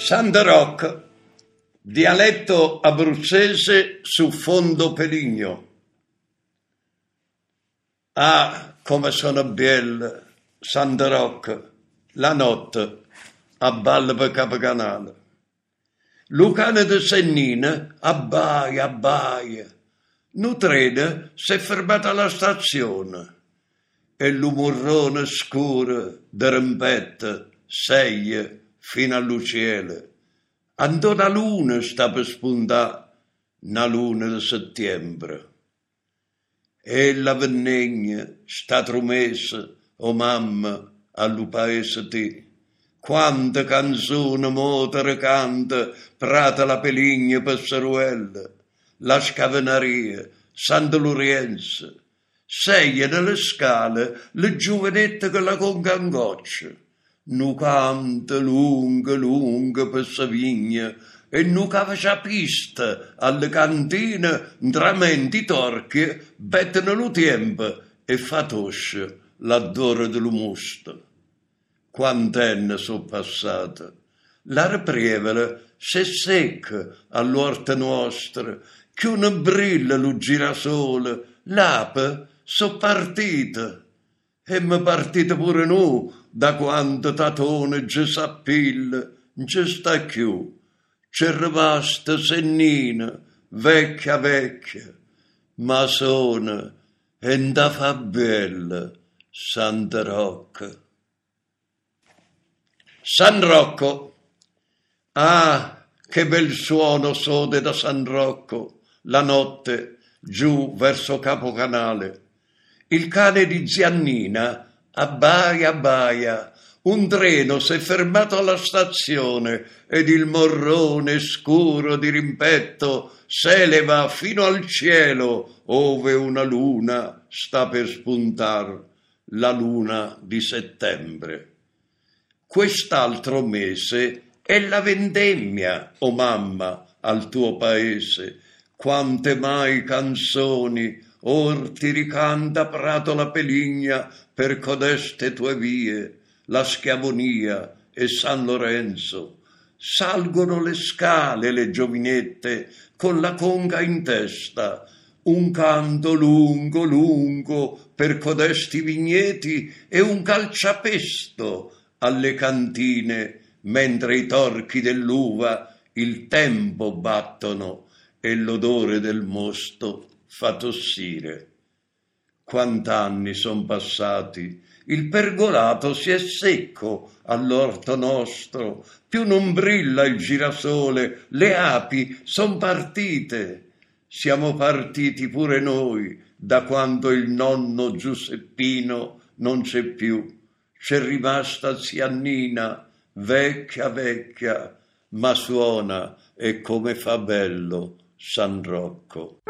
Sanderoc, dialetto abruzzese su fondo peligno. Ah, come sono belle, Sanderoc, la notte, a balle per Capocanale. Lucane de Sennina abbaia, abbaia. Si è fermato alla stazione e l'umorrone scuro de rampetta seie fino all'uciele. Andò la luna sta per spuntare, una luna di settembre. E la vennegna sta tromessa, o mamma, allo paese te. Quante canzoni motere canta, prata la peligna passaruella, la scavenaria, Santa Lorenza. Sei nelle scale le giovanette che la congangoccia nu canta lunga, lunga per sa vigna, e nu cava pista alle cantine, dramenti torchi, bettano lo tempo e fa toscia l'adoro dell'umusto. Quant'enne sono passate, l'ar prevele se secca all'orta nostra, che una brilla lo girasole, l'ape so partita, e mi partite pure nu, da quando tatone ci s'appilla, ci sta più. C'è rimasta sennina, vecchia vecchia, ma sono e da fa bella Santa Rocca. San Rocco. Ah, che bel suono sode da San Rocco, la notte, giù verso Capocanale. Il cane di Ziannina Abbaia, abbaia. Un treno si è fermato alla stazione ed il morrone scuro di rimpetto s'eleva fino al cielo ove una luna sta per spuntar, la luna di settembre. Quest'altro mese è la vendemmia, o oh mamma, al tuo paese. Quante mai canzoni Or ti ricanta prato la peligna per codeste tue vie, la schiavonia e San Lorenzo. Salgono le scale le giovinette con la conga in testa, un canto lungo, lungo per codesti vigneti e un calciapesto alle cantine, mentre i torchi dell'uva il tempo battono e l'odore del mosto fa tossire. Quant'anni son passati, il pergolato si è secco all'orto nostro, più non brilla il girasole, le api son partite. Siamo partiti pure noi da quando il nonno Giuseppino non c'è più. C'è rimasta zia Nina, vecchia vecchia, ma suona e come fa bello San Rocco.